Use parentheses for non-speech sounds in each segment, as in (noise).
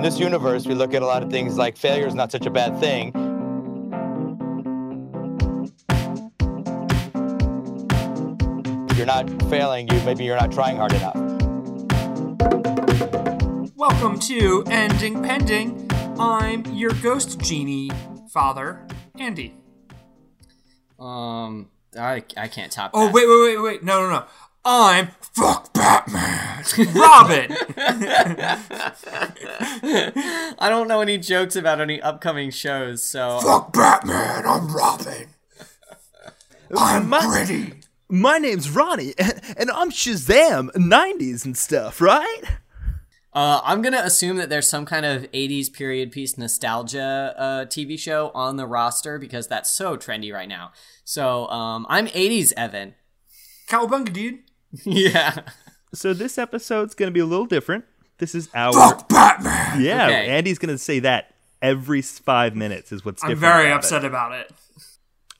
in this universe, we look at a lot of things like failure is not such a bad thing. If you're not failing, you maybe you're not trying hard enough. Welcome to Ending Pending. I'm your ghost genie father, Andy. Um, I, I can't top. Oh that. wait, wait, wait, wait! No, no, no! I'm fuck Batman, Robin. (laughs) I don't know any jokes about any upcoming shows, so fuck Batman, I'm Robin. I'm pretty. My name's Ronnie, and, (laughs) and I'm Shazam, 90s and stuff, right? uh, I'm gonna assume that there's some kind of '80s period piece nostalgia uh, TV show on the roster because that's so trendy right now. So um, I'm '80s Evan. Cowabunga, dude. (laughs) yeah. So this episode's going to be a little different. This is our. Fuck Batman. Yeah, Okay. Andy's going to say that every five minutes is what's I'm different. very about upset It. about it.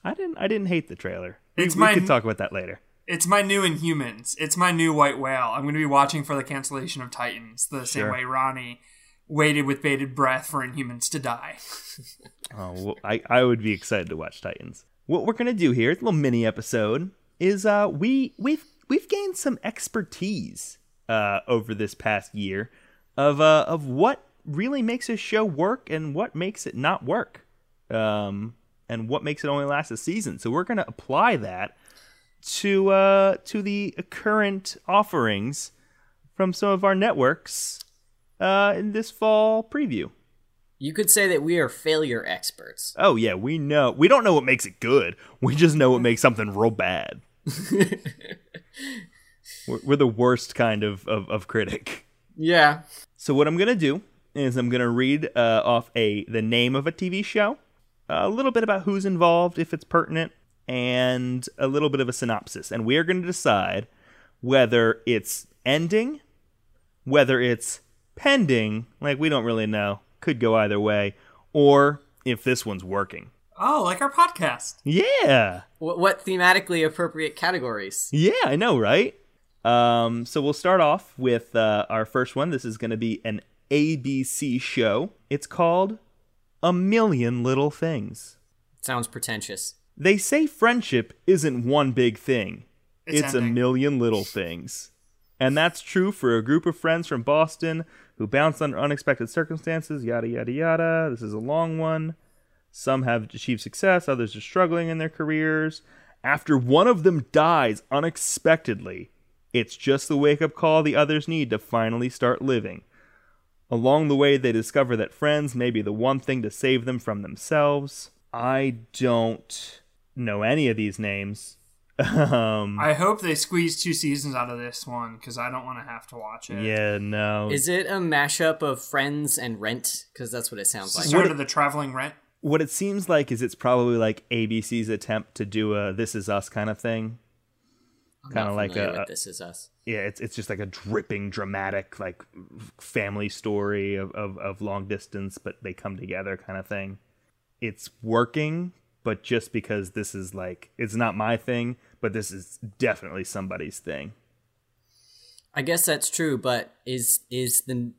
I didn't. I didn't hate the trailer. We, It's we my- could talk about that later. It's my new Inhumans. It's my new White Whale. I'm going to be watching for the cancellation of Titans the same Sure. way Ronnie waited with bated breath for Inhumans to die. (laughs) Oh, well, I I would be excited to watch Titans. What we're gonna do here, a little mini episode, is uh we we've we've gained some expertise uh over this past year of uh of what really makes a show work and what makes it not work, um and what makes it only last a season. So we're gonna apply that to uh to the current offerings from some of our networks uh in this fall preview. You could say that we are failure experts. Oh yeah, we know. We don't know what makes it good. We just know what makes something real bad. (laughs) we're, we're the worst kind of, of, of critic. Yeah. So what I'm gonna do is I'm gonna read uh, off a the name of a TV show, a little bit about who's involved, if it's pertinent, and a little bit of a synopsis, and we are gonna decide whether it's ending, whether it's pending, like we don't really know, could go either way, or if this one's working. Oh, like our podcast. Yeah. What, what thematically appropriate categories? Yeah, I know, right? Um, so we'll start off with uh, our first one. This is going to be an ABC show. It's called A Million Little Things. Sounds pretentious. They say friendship isn't one big thing, It's it's, a million little things. And that's true for a group of friends from Boston who bounce under unexpected circumstances, yada, yada, yada. This is a long one. Some have achieved success, others are struggling in their careers. After one of them dies unexpectedly, it's just the wake up call the others need to finally start living. Along the way, they discover that friends may be the one thing to save them from themselves. I don't know any of these names. (laughs) um, I hope they squeeze two seasons out of this one because I don't want to have to watch it. yeah, no. Is it a mashup of Friends and Rent? Because that's what it sounds like. Sort of the traveling rent. What it seems like is it's probably like ABC's attempt to do a "This Is Us" kind of thing. Kind of like a This Is Us. yeah, it's it's just like a dripping, dramatic like family story of, of of long distance, but they come together kind of thing. It's working, but just because this is like it's not my thing, but this is definitely somebody's thing. I guess that's true, but is is the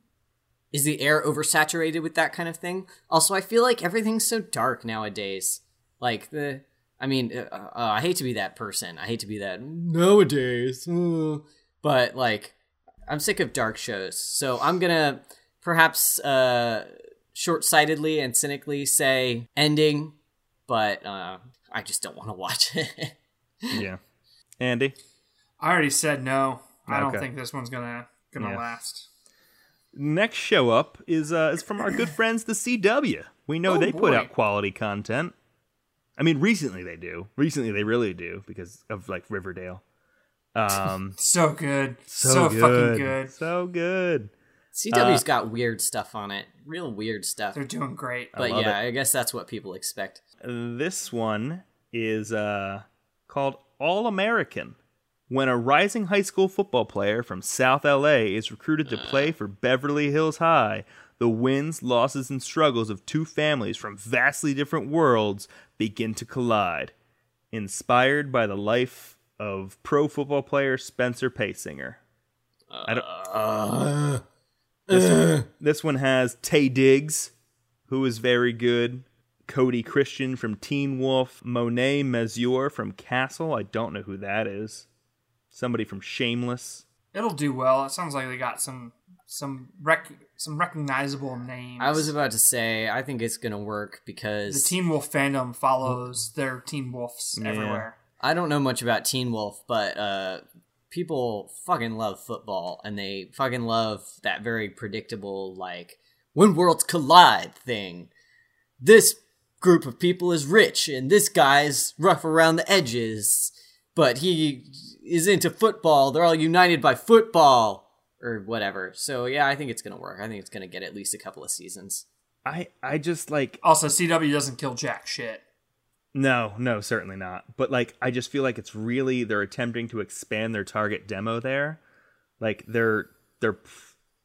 is the air oversaturated with that kind of thing? Also, I feel like everything's so dark nowadays. Like the, I mean, uh, uh, I hate to be that person. I hate to be that nowadays. uh, But like, I'm sick of dark shows, so I'm gonna perhaps uh, short-sightedly and cynically say ending, but uh, I just don't want to watch it. (laughs) Yeah, Andy. I already said no. I don't think this one's gonna gonna Yeah. last. Next show up is uh, is from our good (clears throat) friends the CW. We know Oh, they put out quality content. I mean, recently they do. Recently they really do because of like Riverdale. Um, (laughs) So good. so, So, good. fucking good. So good. CW's got weird stuff on it, real weird stuff. They're doing great. But love yeah, it. I guess that's what people expect. This one is uh, called All American. When a rising high school football player from South LA is recruited to play ah. for Beverly Hills High, the wins, losses, and struggles of two families from vastly different worlds begin to collide. Inspired by the life of pro football player Spencer Paysinger. I don't, uh. This, uh. this one has Taye Diggs, who is very good. Cody Christian from Teen Wolf. Monet Mazur from Castle. I don't know who that is. Somebody from Shameless. It'll do well. It sounds like they got some some rec- some recognizable names. I was about to say, I think it's gonna work because the Teen Wolf fandom follows their Teen Wolves Yeah. everywhere. I don't know much about Teen Wolf, but uh, people fucking love football, and they fucking love that very predictable, like when worlds collide thing. This group of people is rich, and this guy's rough around the edges, but he is into football. They're all united by football, or whatever. So yeah, I think it's gonna work. I think it's gonna get at least a couple of seasons. I I just like Also, CW doesn't kill jack shit. no no certainly not. But like I just feel like it's really they're attempting to expand their target demo there. Like they're they're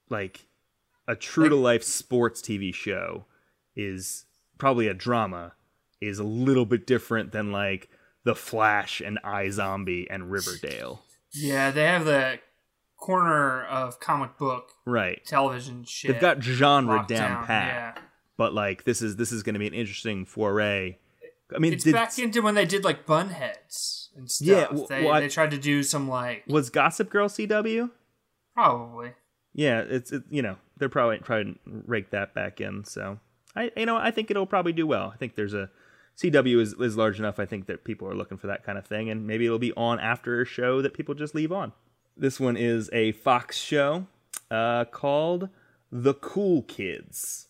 like a true to life sports TV show is probably a drama is a little bit different than like The Flash and iZombie and Riverdale. Yeah, they have the corner of comic book Right. television shit. They've got genre locked down pat. Yeah. But like this is this is going to be an interesting foray. I mean, It's did, back into when they did like Bunheads and stuff. Yeah, w- they, well, I- they tried to do some like was Gossip Girl CW? probably. Yeah, it's it, you know they're probably trying to rake that back in. So I you know I think it'll probably do well. I think there's a CW is is large enough. I think that people are looking for that kind of thing, and maybe it'll be on after a show that people just leave on. This one is a Fox show uh, called The Cool Kids.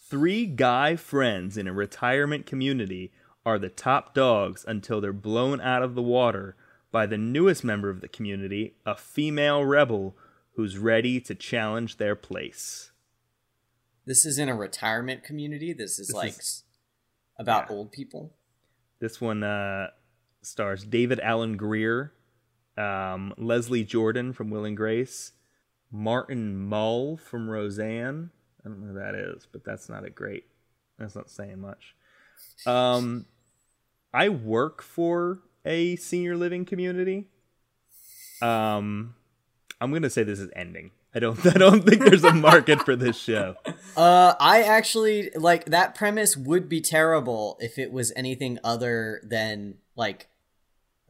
Three guy friends in a retirement community are the top dogs until they're blown out of the water by the newest member of the community, a female rebel who's ready to challenge their place. This is in a retirement community. This is This like is- about yeah. old people. This one uh, stars David Alan Grier, um, Leslie Jordan from Will and Grace, Martin Mull from Roseanne. I don't know who that is, but that's not a great. That's not saying much. Um, I work for a senior living community. Um, I'm gonna say this is ending. I don't. I don't think there's a market for this show. (laughs) Uh, I actually like that premise would be terrible if it was anything other than like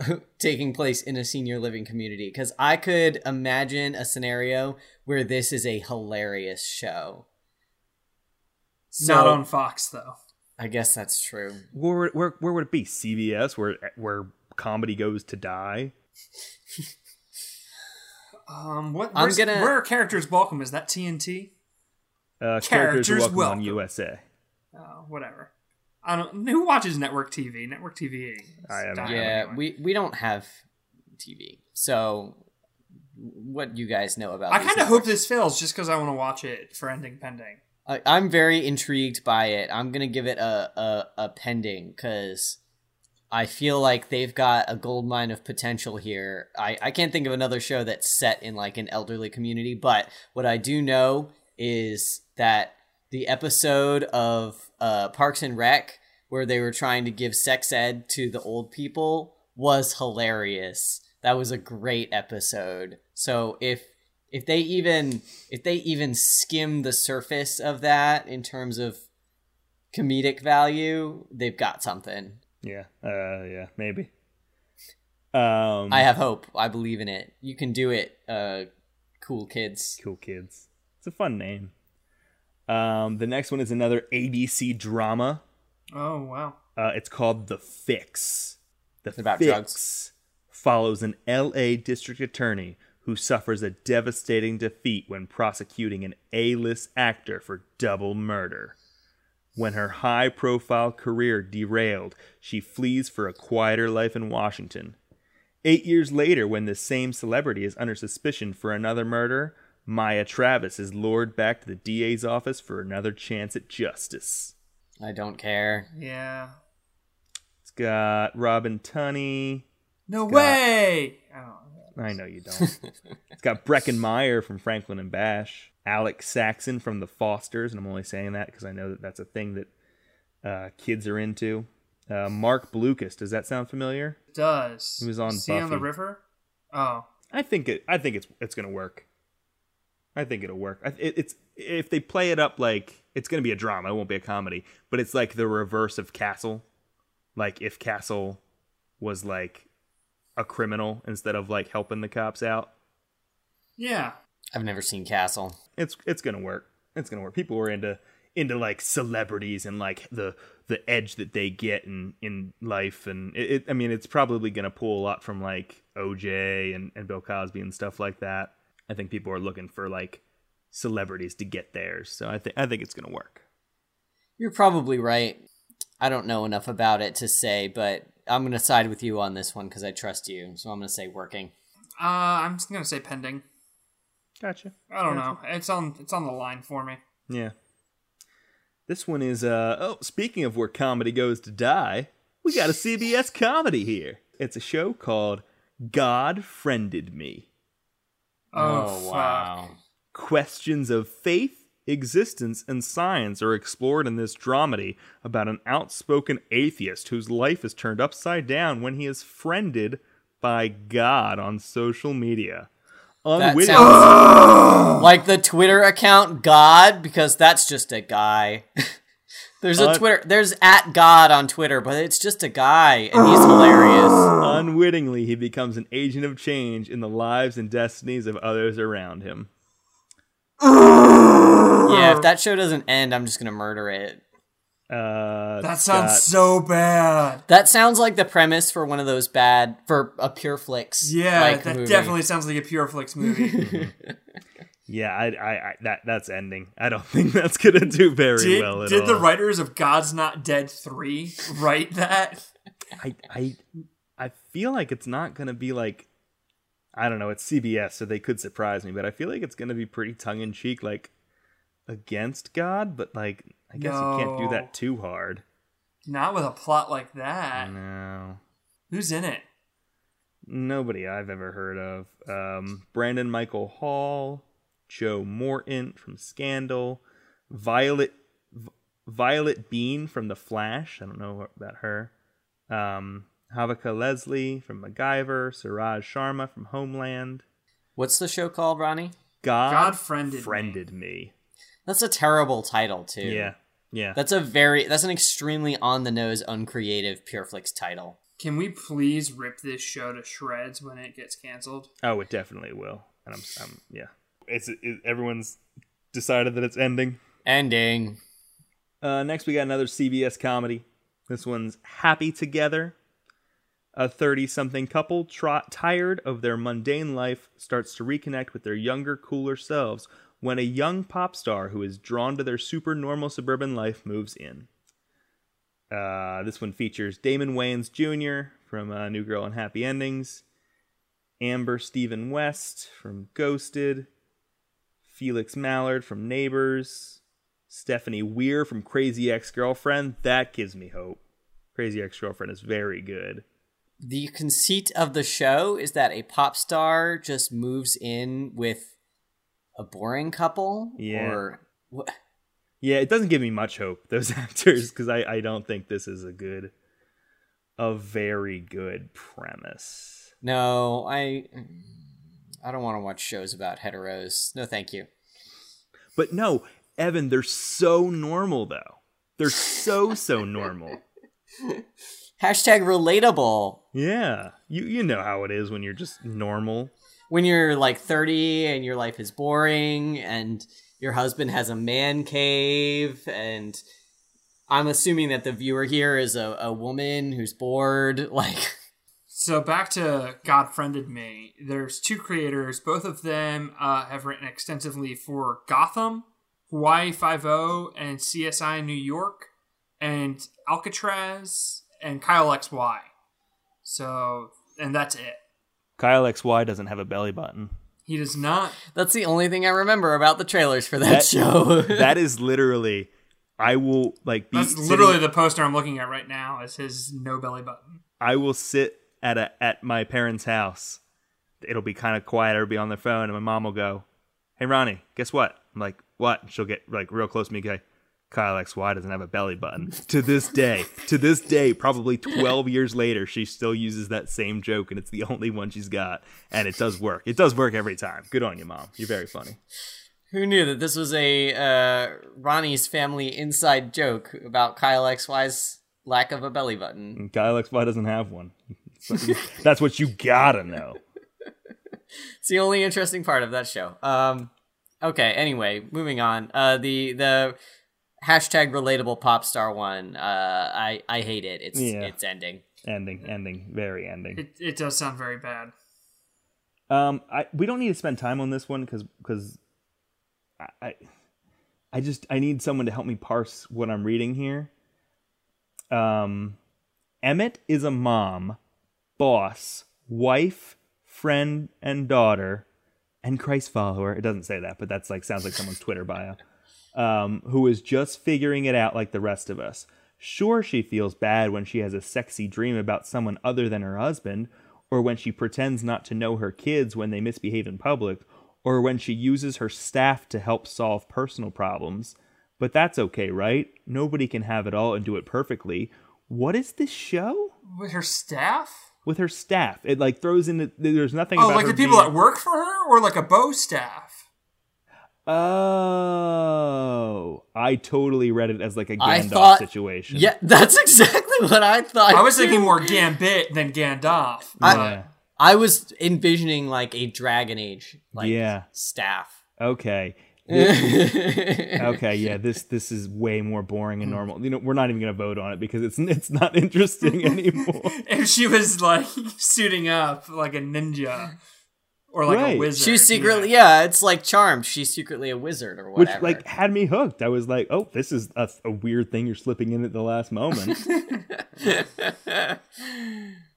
(laughs) taking place in a senior living community. Because I could imagine a scenario where this is a hilarious show. So, Not on Fox though. I guess that's true. Where, where, where would it be? CBS, where where comedy goes to die. (laughs) Um, what? I'm where's- gonna- Where are characters welcome? Is that TNT? Uh, characters, Characters welcome, welcome. on USA. Oh, whatever. I don't. Who watches network TV? Network TV. is I am- Yeah, anyway. we we don't have TV, so what you guys know about? I kind of hope this fails just because I want to watch it for ending pending. I, I'm very intrigued by it. I'm gonna give it a a, a pending because I feel like they've got a gold mine of potential here. I, I can't think of another show that's set in like an elderly community, but what I do know is that the episode of uh, Parks and Rec where they were trying to give sex ed to the old people was hilarious. That was a great episode. So if if they even if they even skim the surface of that in terms of comedic value, they've got something. Yeah, uh, yeah, maybe. Um, I have hope. I believe in it. You can do it, uh, cool kids. cool kids. It's a fun name. Um, the next one is another ABC drama. Oh wow. Uh, it's called The Fix. The It's about Fix drugs. follows an L.A. district attorney who suffers a devastating defeat when prosecuting an A-list actor for double murder. When her high-profile career derailed, she flees for a quieter life in Washington. Eight years later, when the same celebrity is under suspicion for another murder, Maya Travis is lured back to the DA's office for another chance at justice. I don't care. Yeah. It's got Robin Tunney. No got- way. I don't know. I know you don't. it's got Breckin Meyer from Franklin and Bash, Alex Saxon from The Fosters, and I'm only saying that because I know that that's a thing that uh, kids are into. Uh, Marc Blucas, does that sound familiar? It does. He was on Sea on the River. Oh, I think it. I think it's it's gonna work. I think it'll work. I- It, it's if they play it up like it's going to be a drama, it won't be a comedy, but it's like the reverse of Castle. Like if Castle was like a criminal instead of like helping the cops out. Yeah. I've never seen Castle. It's it's going to work. It's going to work. People were into into like celebrities and like the the edge that they get in in life and it, it I mean it's probably going to pull a lot from like OJ and and Bill Cosby and stuff like that. I think people are looking for like celebrities to get theirs. So I think I think it's going to work. You're probably right. I don't know enough about it to say, but I'm going to side with you on this one because I trust you. So I'm going to say working. Uh, I'm just gonna say pending. Gotcha. I don't know. It's on. It's on the line for me. Yeah. This one is uh oh, speaking of where comedy goes to die, we got a CBS comedy here. It's a show called God Friended Me. Oh, fuck. Questions of faith, existence, and science are explored in this dramedy about an outspoken atheist whose life is turned upside down when he is friended by God on social media. That Unwitting- sounds like the Twitter account God because that's just a guy. (laughs) there's a Uh, Twitter. There's at God on Twitter, but it's just a guy, and he's hilarious. Unwittingly, he becomes an agent of change in the lives and destinies of others around him. Yeah, if that show doesn't end, I'm just gonna murder it. Uh, That sounds got- so bad. That sounds like the premise for one of those bad for a Pure Flix. Yeah, like, that movie. definitely sounds like a Pure Flix movie. (laughs) yeah, I, I, I, that that's ending. I don't (laughs) think that's gonna do very did well at did all. the writers of God's Not Dead three write that? I, I, I feel like it's not gonna be like, I don't know. It's CBS, so they could surprise me, but I feel like it's gonna be pretty tongue in cheek, like against God, but like I guess you can't do that too hard. Not with a plot like that. No. Who's in it? Nobody I've ever heard of. Um, Brandon Michael Hall, Joe Morton from Scandal, Violet V- Violet Bean from The Flash. I don't know about her. Um, Havika Leslie from MacGyver, Suraj Sharma from Homeland. What's the show called, Ronnie? God, God friended me. friended me. That's a terrible title too. Yeah, yeah. That's a very that's an extremely on the nose, uncreative Pure Flix title. Can we please rip this show to shreds when it gets canceled? oh, it definitely will. And I'm, I'm yeah. It's it, everyone's decided that it's ending. Ending. Uh, next, we got another CBS comedy. This one's Happy Together. A 30 something couple, tr- tired of their mundane life, starts to reconnect with their younger, cooler selves when a young pop star who is drawn to their super normal suburban life moves in. Uh, this one features Damon Wayans Jr. from uh, New Girl and Happy Endings, Amber Stevens West from Ghosted, Felix Mallard from Neighbors, Stephanie Weir from Crazy Ex Girlfriend. That gives me hope. Crazy Ex Girlfriend is very good. The conceit of the show is that a pop star just moves in with a boring couple. Yeah. Or wh- Yeah, it doesn't give me much hope, (laughs) those actors, because I, I don't think this is a good, a very good premise. no, I I don't want to watch shows about heteros. No, thank you. But no, Evan, they're so normal, though. They're so, so normal. (laughs) (laughs) Hashtag relatable. Yeah. You, you know how it is when you're just normal. When you're like 30 and your life is boring and your husband has a man cave and I'm assuming that the viewer here is a, a woman who's bored. (laughs) Like, So back to God Friended Me. There's two creators. Both of them uh, have written extensively for Gotham, Hawaii Five O, and CSI New York, and Alcatraz, and Kyle XY. So, and that's it. Kyle XY doesn't have a belly button. He does not. that's the only thing I remember about the trailers for that, That- show. (laughs) that is (laughs) literally, I will like be. That's sitting- literally the poster I'm looking at right now. Is his no belly button. I will sit at a at my parents' house. It'll be kind of quiet. I'll be on their phone, and my mom will go, "Hey, Ronnie, guess what?" I'm like, "What?" She'll get like real close to me. and Go, Kyle XY doesn't have a belly button. to this day, to this day, probably 12 years later, she still uses that same joke, and it's the only one she's got. And it does work. It does work every time. Good on you, mom. You're very funny. Who knew that this was a uh, Ronnie's family inside joke about Kyle XY's lack of a belly button? And Kyle XY doesn't have one. That's what you gotta know. It's the only interesting part of that show. Um, okay. Anyway, moving on. Uh, the the hashtag relatable pop star one. Uh, I I hate it. It's Yeah. it's ending. Ending, ending, very ending. It, it does sound very bad. Um, I we don't need to spend time on this one because because I, I I just I need someone to help me parse what I'm reading here. Um, Emmett is a mom, boss, wife, friend, and daughter, and Christ follower. It doesn't say that, but that's like sounds like someone's Twitter bio. Um, who is just figuring it out like the rest of us. Sure, she feels bad when she has a sexy dream about someone other than her husband, or when she pretends not to know her kids when they misbehave in public, or when she uses her staff to help solve personal problems. But that's okay, right? Nobody can have it all and do it perfectly. What is this show? With her staff? With her staff. It like throws in the, there's nothing Oh, like the people being- that work for her, or like a bow staff? Oh, I totally read it as like a Gandalf thought- situation. Yeah, (laughs) that's exactly what I thought. I was thinking more Gambit than Gandalf. I- Yeah. I was envisioning like a Dragon Age like Yeah. staff. Okay. (laughs) okay, yeah, this this is way more boring and normal. You know, we're not even gonna vote on it because it's it's not interesting (laughs) anymore. if she was like suiting up like a ninja or like Right. a wizard. She's secretly yeah. it's like Charmed. She's secretly a wizard or whatever. Which like had me hooked. I was like, oh, this is a, a weird thing you're slipping in at the last moment. (laughs)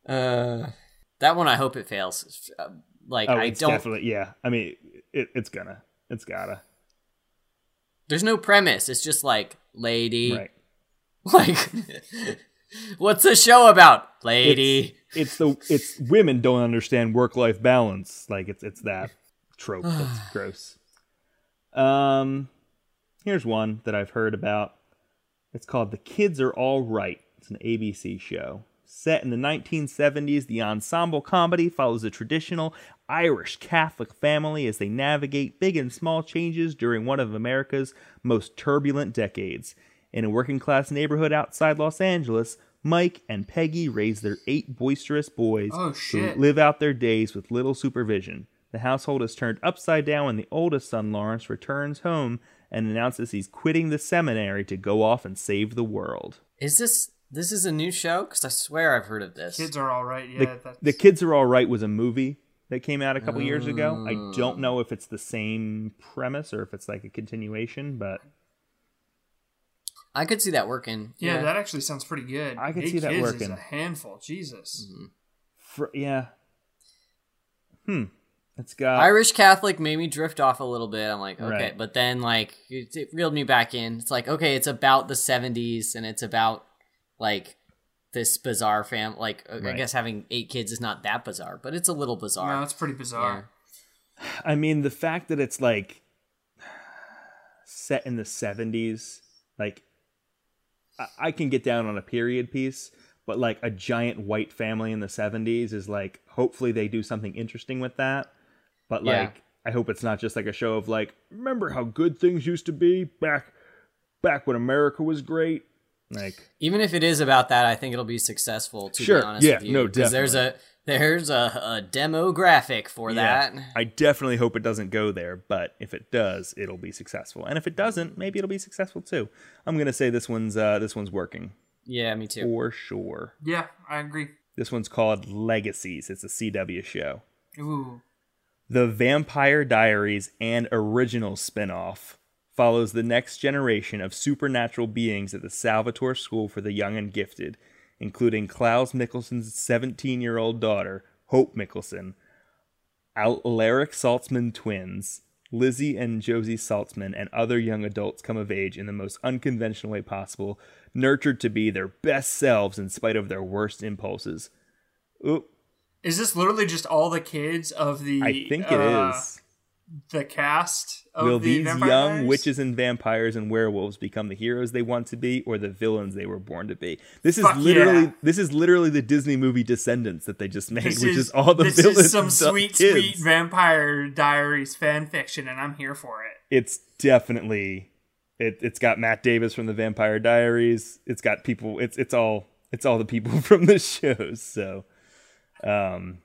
uh, that one I hope it fails. Uh, Like oh, I it's don't. definitely yeah. I mean, it, it's gonna, it's gotta. There's no premise. It's just like lady. Right. (laughs) Like, (laughs) what's the show about, lady? It's the it's women don't understand work life balance. Like it's it's that trope that's (sighs) gross. Um, here's one that I've heard about. It's called "The Kids Are All Right." It's an ABC show set in the 1970s. The ensemble comedy follows a traditional Irish Catholic family as they navigate big and small changes during one of America's most turbulent decades. In a working class neighborhood outside Los Angeles, Mike and Peggy raise their eight boisterous boys Oh, who live out their days with little supervision. The household is turned upside down when the oldest son, Lawrence, returns home and announces he's quitting the seminary to go off and save the world. Is this this is a new show? Because I swear I've heard of this. Kids are all right. Yeah, The, that's, the Kids Are All Right was a movie that came out a couple years ago. I don't mm. know if it's the same premise or if it's like a continuation, but I could see that working. yeah, that actually sounds pretty good. I could Eight see that kids Is working. a handful. Jesus. for, yeah. Hmm. It's got Irish Catholic made me drift off a little bit. I'm like, okay, Right. but then like it, it reeled me back in. It's like, okay, it's about the 70s and it's about like this bizarre fam. Like, uh, I guess having eight kids is not that bizarre, but it's a little bizarre. No, it's pretty bizarre. I mean, the fact that it's like set in the 70s, like, I, I can get down on a period piece, but like a giant white family in the 70s is like, hopefully they do something interesting with that. But Yeah. like, I hope it's not just like a show of like, remember how good things used to be back, back when America was great? Like, Even if it is about that, I think it'll be successful. To Sure, be honest yeah, with you, no, 'Cause there's a there's a, a demographic for that. I definitely hope it doesn't go there, but if it does, it'll be successful. And if it doesn't, maybe it'll be successful too. I'm gonna say this one's uh, this one's working Yeah, me too. for sure. Yeah, I agree. This one's called Legacies. It's a CW show. Ooh. The Vampire Diaries and original spin-off follows the next generation of supernatural beings at the Salvatore School for the Young and Gifted, including Klaus Mikaelson's 17-year-old daughter, Hope Mikaelson, Alaric Saltzman twins, Lizzie and Josie Saltzman, and other young adults come of age in the most unconventional way possible, nurtured to be their best selves in spite of their worst impulses. Oop, Is this literally just all the kids of the? I think it uh, is. The cast of Will the these Vampire young witches and vampires and werewolves become the heroes they want to be or the villains they were born to be? This is Fuck literally yeah. this is literally the Disney movie Descendants that they just made, This which is, is, all the this villains is some sweet, kids. sweet Vampire Diaries fan fiction, and I'm here for it. It's definitely it, it's got Matt Davis from the Vampire Diaries. It's got people. It's it's all it's all the people (laughs) from the shows. So, um,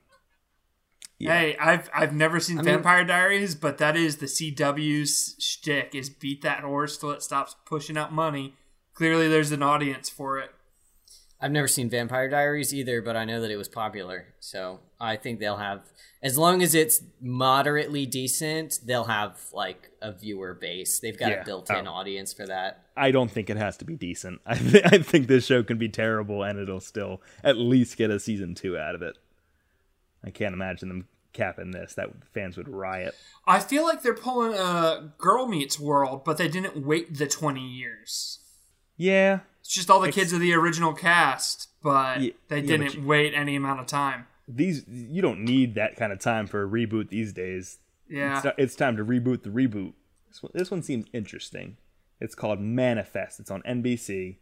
Yeah. Hey, I've I've never seen mean- Vampire Diaries, but that is the CW's shtick: is beat that horse till it stops pushing out money. Clearly, there's an audience for it. I've never seen Vampire Diaries either, but I know that it was popular. So I think they'll have, as long as it's moderately decent, they'll have like a viewer base. They've got Yeah. a built-in Oh. audience for that. I don't think it has to be decent. I, (laughs) th- I think this show can be terrible and it'll still at least get a season two out of it. I can't imagine them capping this. That fans would riot. I feel like they're pulling a Girl Meets World, but they didn't wait the 20 years. Yeah, It's just all the kids of the original cast, but Yeah, they yeah, but didn't you- wait any amount of time. these you don't need that kind of time for a reboot these days. Yeah. It's, it's time to reboot the reboot. This one, this one seems interesting. It's called Manifest. It's on NBC.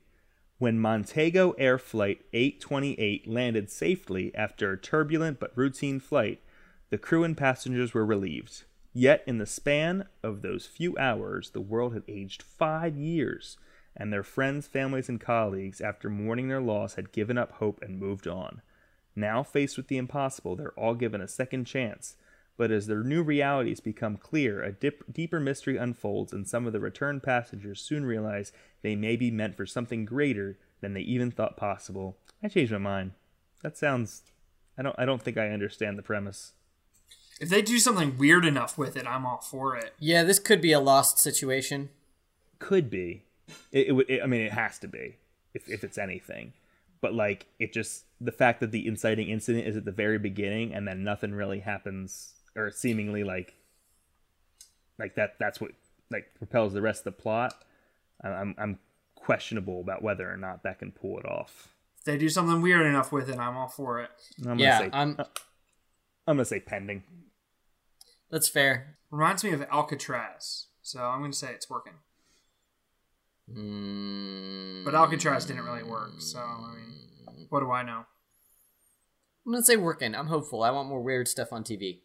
When Montego Air Flight 828 landed safely after a turbulent but routine flight, the crew and passengers were relieved. Yet, in the span of those few hours, the world had aged five years, and their friends, families, and colleagues, after mourning their loss, had given up hope and moved on. Now, faced with the impossible, they're all given a second chance. But as their new realities become clear, a dip, deeper mystery unfolds, and some of the returned passengers soon realize they may be meant for something greater than they even thought possible. I changed my mind. That sounds. I don't. I don't think I understand the premise. If they do something weird enough with it, I'm all for it. Yeah, this could be a lost situation. Could be. It, it would. It, I mean, it has to be. If if it's anything, but like it just the fact that the inciting incident is at the very beginning, and then nothing really happens, or seemingly like like that. That's what like propels the rest of the plot. I- I'm I'm questionable about whether or not that can pull it off. If they do something weird enough with it, I'm all for it. I'm gonna Yeah, say, I'm. I'm gonna say pending. That's fair. Reminds me of Alcatraz, so I'm going to say it's working. Mm, But Alcatraz didn't really work, so I mean, what do I know? I'm gonna say working. I'm hopeful. I want more weird stuff on TV.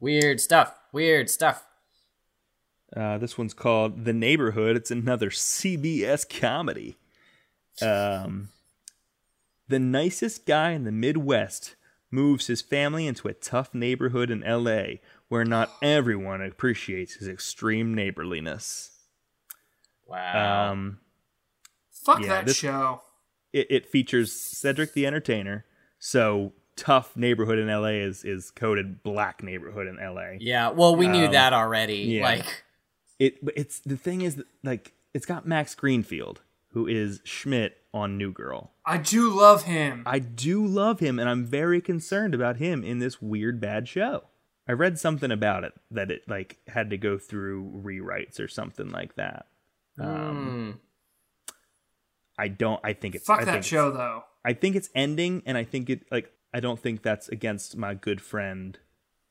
Weird stuff. Weird stuff. Uh, this one's called The Neighborhood. It's another CBS comedy. Um, the nicest guy in the Midwest moves his family into a tough neighborhood in LA where not everyone appreciates his extreme neighborliness. Wow. Um, Fuck Yeah, that this- show. it, it features Cedric the Entertainer. So tough neighborhood in LA is is coded black neighborhood in LA. yeah. Well, we knew um, that already. yeah. Like, it it's the thing is that, like it's got Max Greenfield who is Schmidt on New Girl. I do love him. I do love him and I'm very concerned about him in this weird bad show. I read something about it that it like had to go through rewrites or something like that. Um, mm, I don't I think it's Fuck I that show, though. I think it's ending and I think it like I don't think that's against my good friend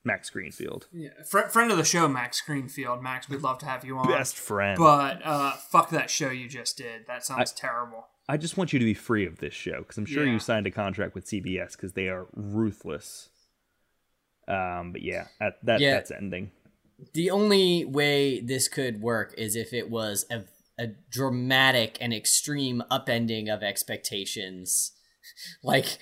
Max Greenfield. Yeah, fr- friend of the show, Max Greenfield. Max, we'd love to have you on. Best friend. But uh, fuck that show you just did. That sounds terrible. I just want you to be free of this show because I'm sure Yeah. you signed a contract with CBS because they are ruthless. Um, but yeah, that, that Yeah. that's ending. the only way this could work is if it was a, a dramatic and extreme upending of expectations. (laughs) like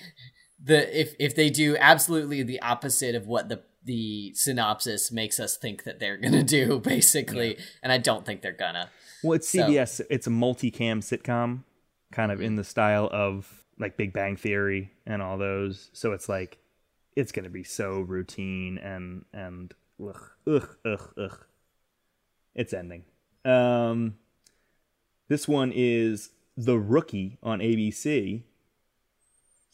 the if if they do absolutely the opposite of what the the synopsis makes us think that they're gonna do, (laughs) basically, and I don't think they're gonna. Well, it's So- CBS. It's a multicam sitcom, kind of in the style of like Big Bang Theory and all those. So it's like it's gonna be so routine and and ugh ugh ugh ugh. It's ending. Um, this one is The Rookie on ABC.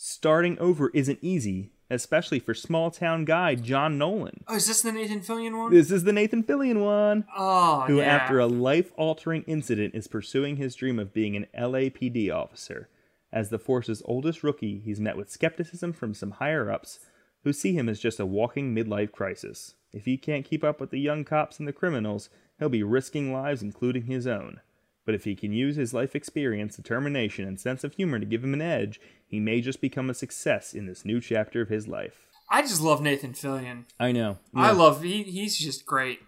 Starting over isn't easy, especially for small town guy John Nolan. Oh, is this the Nathan Fillion one? This is the Nathan Fillion one oh, who, yeah. after a life altering incident, is pursuing his dream of being an LAPD officer. As the force's oldest rookie, he's met with skepticism from some higher ups who see him as just a walking midlife crisis. If he can't keep up with the young cops and the criminals, he'll be risking lives, including his own. But if he can use his life experience, determination, and sense of humor to give him an edge, he may just become a success in this new chapter of his life. I just love Nathan Fillion. I know. I love he, he's just great.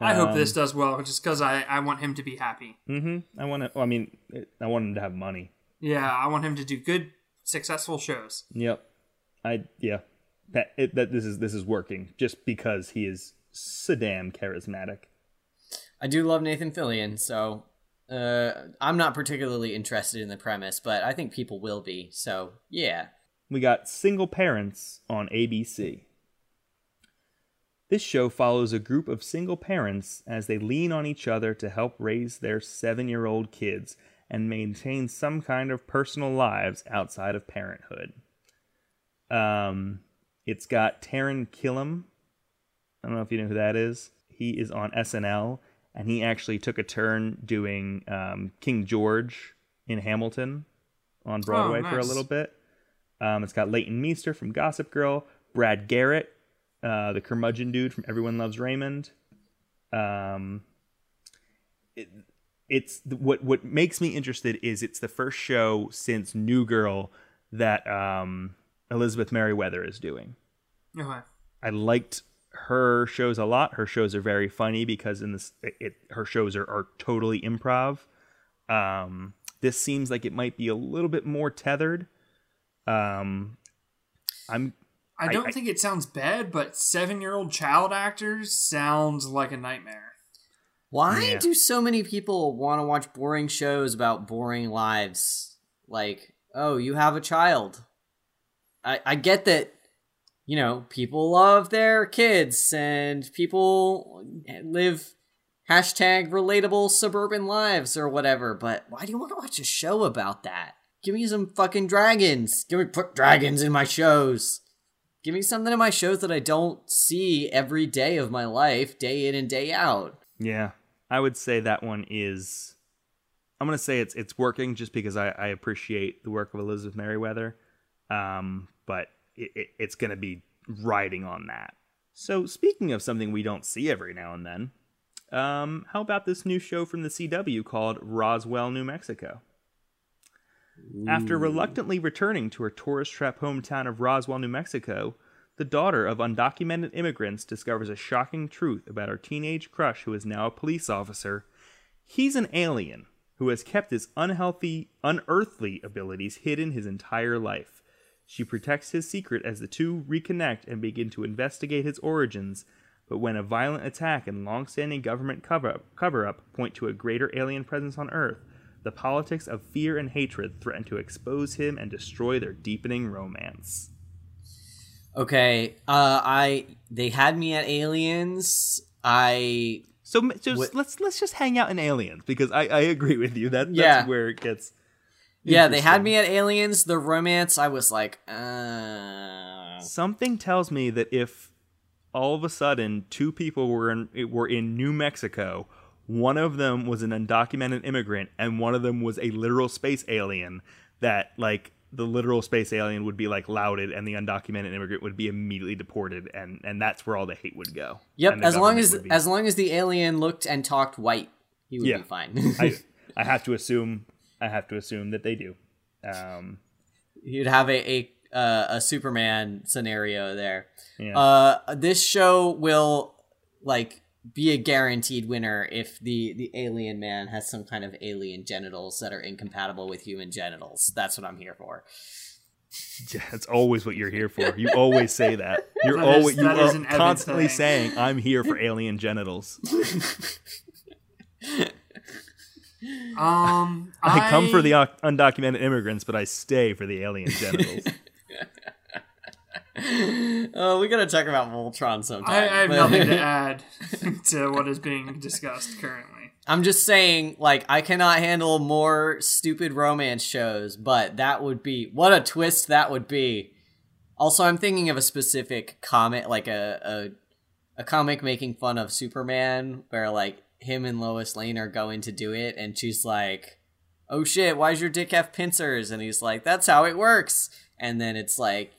I hope Um, this does well, just because I, I want him to be happy. Mm-hmm. I want to. Well, I mean, I want him to have money. Yeah, I want him to do good, successful shows. Yep. I yeah. That it, that this is this is working just because he is so damn charismatic. I do love Nathan Fillion, so uh, I'm not particularly interested in the premise, but I think people will be. So yeah, we got Single Parents on ABC. This show follows a group of single parents as they lean on each other to help raise their seven year old kids and maintain some kind of personal lives outside of parenthood. Um, it's got Taran Killam. I don't know if you know who that is. He is on SNL, and he actually took a turn doing um, King George in Hamilton on Broadway for a little bit. Um, it's got Leighton Meester from Gossip Girl, Brad Garrett, uh, the curmudgeon dude from Everyone Loves Raymond. Um, it, it's what what makes me interested is it's the first show since New Girl that um, Elizabeth Meriwether is doing. Okay. I liked her shows a lot. Her shows are very funny because in this, it, it her shows are, are totally improv. Um, this seems like it might be a little bit more tethered. Um, I'm I don't I- think it sounds bad, but seven-year-old child actors sounds like a nightmare. why Yeah. do so many people want to watch boring shows about boring lives? Like, oh, you have a child. I I get that. You know, people love their kids and people live hashtag relatable suburban lives or whatever, but why do you want to watch a show about that? Give me some fucking dragons. Give me put dragons in my shows. Give me something in my shows that I don't see every day of my life, day in and day out. Yeah, I would say that one is. I'm gonna say it's it's working just because I, I appreciate the work of Elizabeth Meriwether, um, but it, it, it's gonna be riding on that. So speaking of something we don't see every now and then, um, how about this new show from the CW called Roswell, New Mexico? After reluctantly returning to her tourist trap hometown of Roswell, New Mexico, the daughter of undocumented immigrants discovers a shocking truth about her teenage crush who is now a police officer. He's an alien who has kept his unhealthy, unearthly abilities hidden his entire life. She protects his secret as the two reconnect and begin to investigate his origins, but when a violent attack and long-standing government cover-up, cover-up point to a greater alien presence on Earth, the politics of fear and hatred threaten to expose him and destroy their deepening romance. Okay, uh, I they had me at aliens. I So, so What- let's let's just hang out in aliens because I, I agree with you that that's Yeah. where it gets. Yeah, they had me at aliens. The romance, I was like, uh, Something tells me that if all of a sudden two people were in were in New Mexico, one of them was an undocumented immigrant and one of them was a literal space alien, that like the literal space alien would be like lauded and the undocumented immigrant would be immediately deported and and that's where all the hate would go. yep. As long as be- as long as the alien looked and talked white, he would Yeah. be fine. I (laughs) I have to assume I have to assume that they do. Um, You'd have a a, uh, a Superman scenario there. Yeah. Uh, this show will like be a guaranteed winner if the the alien man has some kind of alien genitals that are incompatible with human genitals. That's what I'm here for. (laughs) Yeah, that's always what you're here for. You always say that. (laughs) You're That is- always you that is an are constantly saying. saying, "I'm here for alien genitals." (laughs) Um, I, come for the undocumented immigrants, but I stay for the alien genitals. Oh, (laughs) we gotta talk about Voltron sometime. I, I have but- nothing to (laughs) add (laughs) to what is being discussed currently. I'm just saying, like, I cannot handle more stupid romance shows, but that would be what a twist that would be. Also, I'm thinking of a specific comic, like a a, a comic making fun of Superman, where like him and Lois Lane are going to do it, and she's like, "Oh shit, why's your dick have pincers?" And he's like, "That's how it works." And then it's like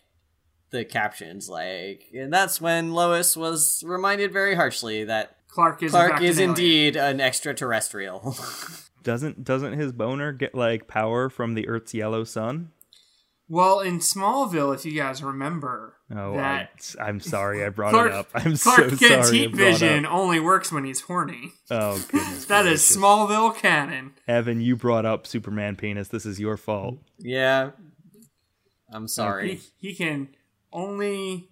the captions like and that's when Lois was reminded very harshly that Clark is Clark is an indeed an extraterrestrial. (laughs) Doesn't doesn't his boner get like power from the Earth's yellow sun? Well, in Smallville, if you guys remember, Oh, that I, I'm sorry I brought Clark, it up. I'm Clark so Kent's sorry. I heat brought up- vision only works when he's horny. Oh goodness. (laughs) That is gracious. Smallville canon. Evan, you brought up Superman penis. This is your fault. yeah. I'm sorry. He, he can only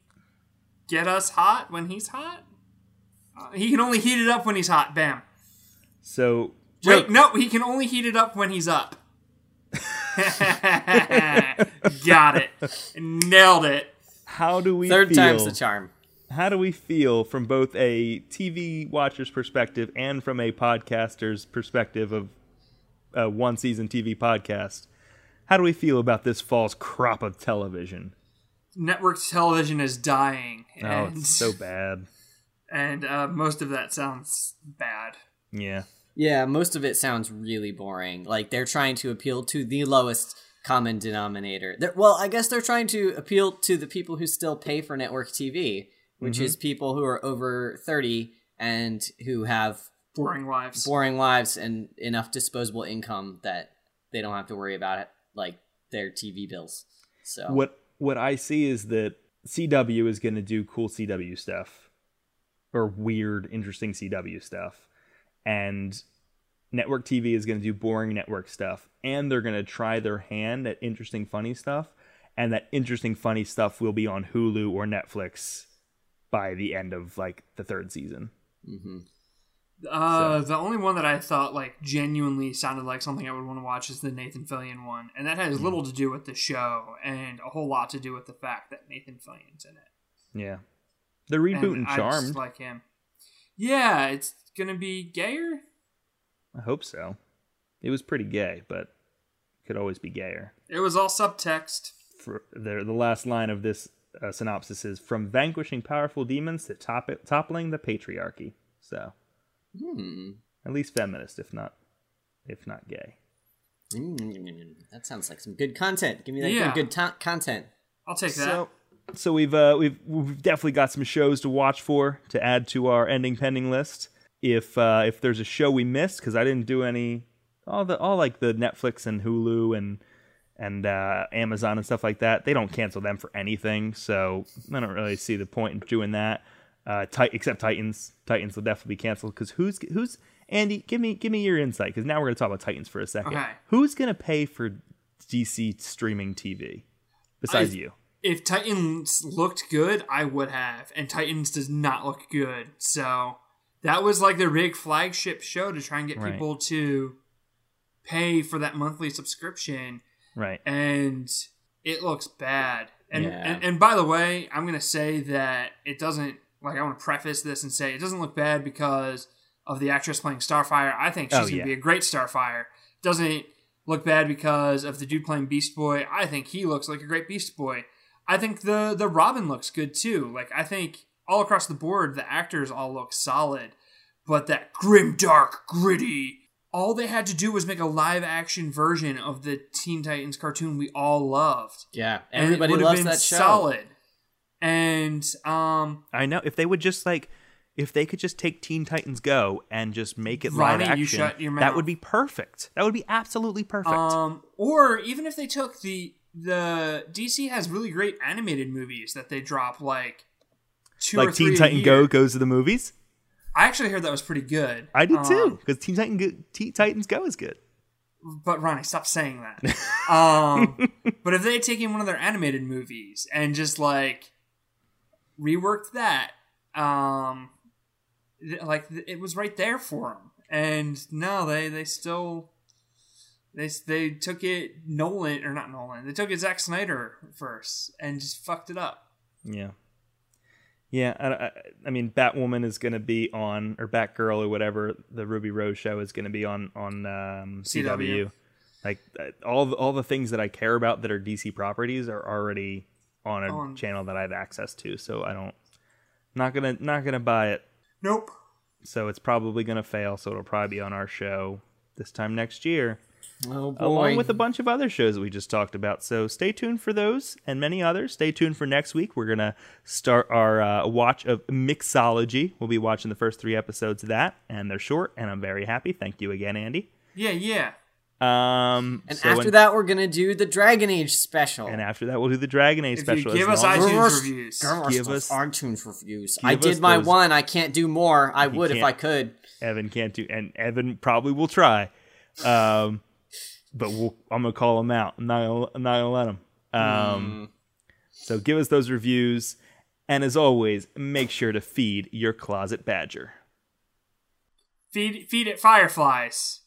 get us hot when he's hot. Uh, he can only heat it up when he's hot. Bam. So Wait, no, he can only heat it up when he's up. (laughs) (laughs) Got it. Nailed it. how do we Third feel? time's the charm. how do we feel from both a TV watcher's perspective and from a podcaster's perspective of a one season TV podcast? How do we feel about this fall's crop of television? Network television is dying, Oh, and it's so bad. and uh, most of that sounds bad. Yeah. Yeah, most of it sounds really boring. Like they're trying to appeal to the lowest common denominator. They're, well, I guess they're trying to appeal to the people who still pay for network TV, which is mm-hmm. people who are over 30 and who have Boring lives. boring lives and enough disposable income that they don't have to worry about it like their TV bills. So What what I see is that CW is going to do cool CW stuff or weird interesting CW stuff and network TV is going to do boring network stuff and they're going to try their hand at interesting funny stuff and that interesting funny stuff will be on Hulu or Netflix by the end of like the third season. mhm. Uh, the only one that I thought like genuinely sounded like something I would want to watch is the Nathan Fillion one, and that has little to do with the show and a whole lot to do with the fact that Nathan Fillion's in it. Yeah. They're And rebooting I just Charmed. like him. Yeah, it's gonna be gayer. I hope so. It was pretty gay, but could always be gayer. It was all subtext. for the the last line of this uh, synopsis is from vanquishing powerful demons to top toppling the patriarchy. So Hmm. at least feminist, if not if not gay. Mm, that sounds like some good content. Give me that Yeah. good, good to- content. I'll take that. So so we've uh, we've we've definitely got some shows to watch for to add to our ending pending list. If uh, if there's a show we missed because I didn't do any all the all like the Netflix and Hulu and and uh, Amazon and stuff like that, they don't cancel them for anything. So I don't really see the point in doing that. Uh, Tit- except Titans, Titans will definitely be canceled because who's who's Andy? Give me give me your insight because now we're gonna talk about Titans for a second. Okay. Who's gonna pay for DC streaming TV besides I- you? if Titans looked good, I would have, and Titans does not look good. So that was like their big flagship show to try and get Right. people to pay for that monthly subscription, Right. and it looks bad. And, Yeah. and and by the way, I'm gonna say that it doesn't like I want to preface this and say it doesn't look bad because of the actress playing Starfire. I think she's Oh, gonna yeah. be a great Starfire. Doesn't look bad because of the dude playing Beast Boy. I think he looks like a great Beast Boy. I think the the Robin looks good too. Like I think all across the board the actors all look solid, but that grim, dark, gritty. All they had to do was make a live action version of the Teen Titans cartoon we all loved. Yeah, And it everybody would've loves been that show. Solid. And um I know if they would just like if they could just take Teen Titans Go and just make it Ronnie, live you action, shut your that would be perfect. That would be absolutely perfect. Um, or even if they took the the DC has really great animated movies that they drop like two like Teen Titan. Go goes to the movies. I actually heard that was pretty good. I did too Um, because Teen Titan Go, Teen Titans Go is good. but Ronnie, stop saying that. (laughs) um, but if they had taken one of their animated movies and just like reworked that, um, th- like th- it was right there for them. And no, they they still they they took it Nolan or not Nolan. They took it Zack Snyder first and just fucked it up. Yeah, yeah. I, I, I mean, Batwoman is going to be on, or Batgirl, or whatever the Ruby Rose show is going to be on on um, CW. CW. Like uh, all the, all the things that I care about that are DC properties are already on a On- channel that I have access to. So I don't not gonna not gonna buy it. Nope. So it's probably gonna fail. So it'll probably be on our show this time next year. Oh along with a bunch of other shows that we just talked about. So stay tuned for those and many others. Stay tuned for next week. We're gonna start our uh, watch of Mixology. We'll be watching the first three episodes of that, and they're short, and I'm very happy. Thank you again, Andy. Yeah, yeah. Um, and so after when- that, we're gonna do the Dragon Age special. and after that, we'll do the Dragon Age If special. you give us long iTunes reviews. Give us- iTunes reviews. I did my those- one. I can't do more. I would if. I could. Evan can't do, and Evan probably will try. Um, but we'll, I'm gonna call them out. I'm not gonna, I'm not gonna let them. Um, so give us those reviews, and as always, make sure to feed your closet badger. Feed feed it fireflies.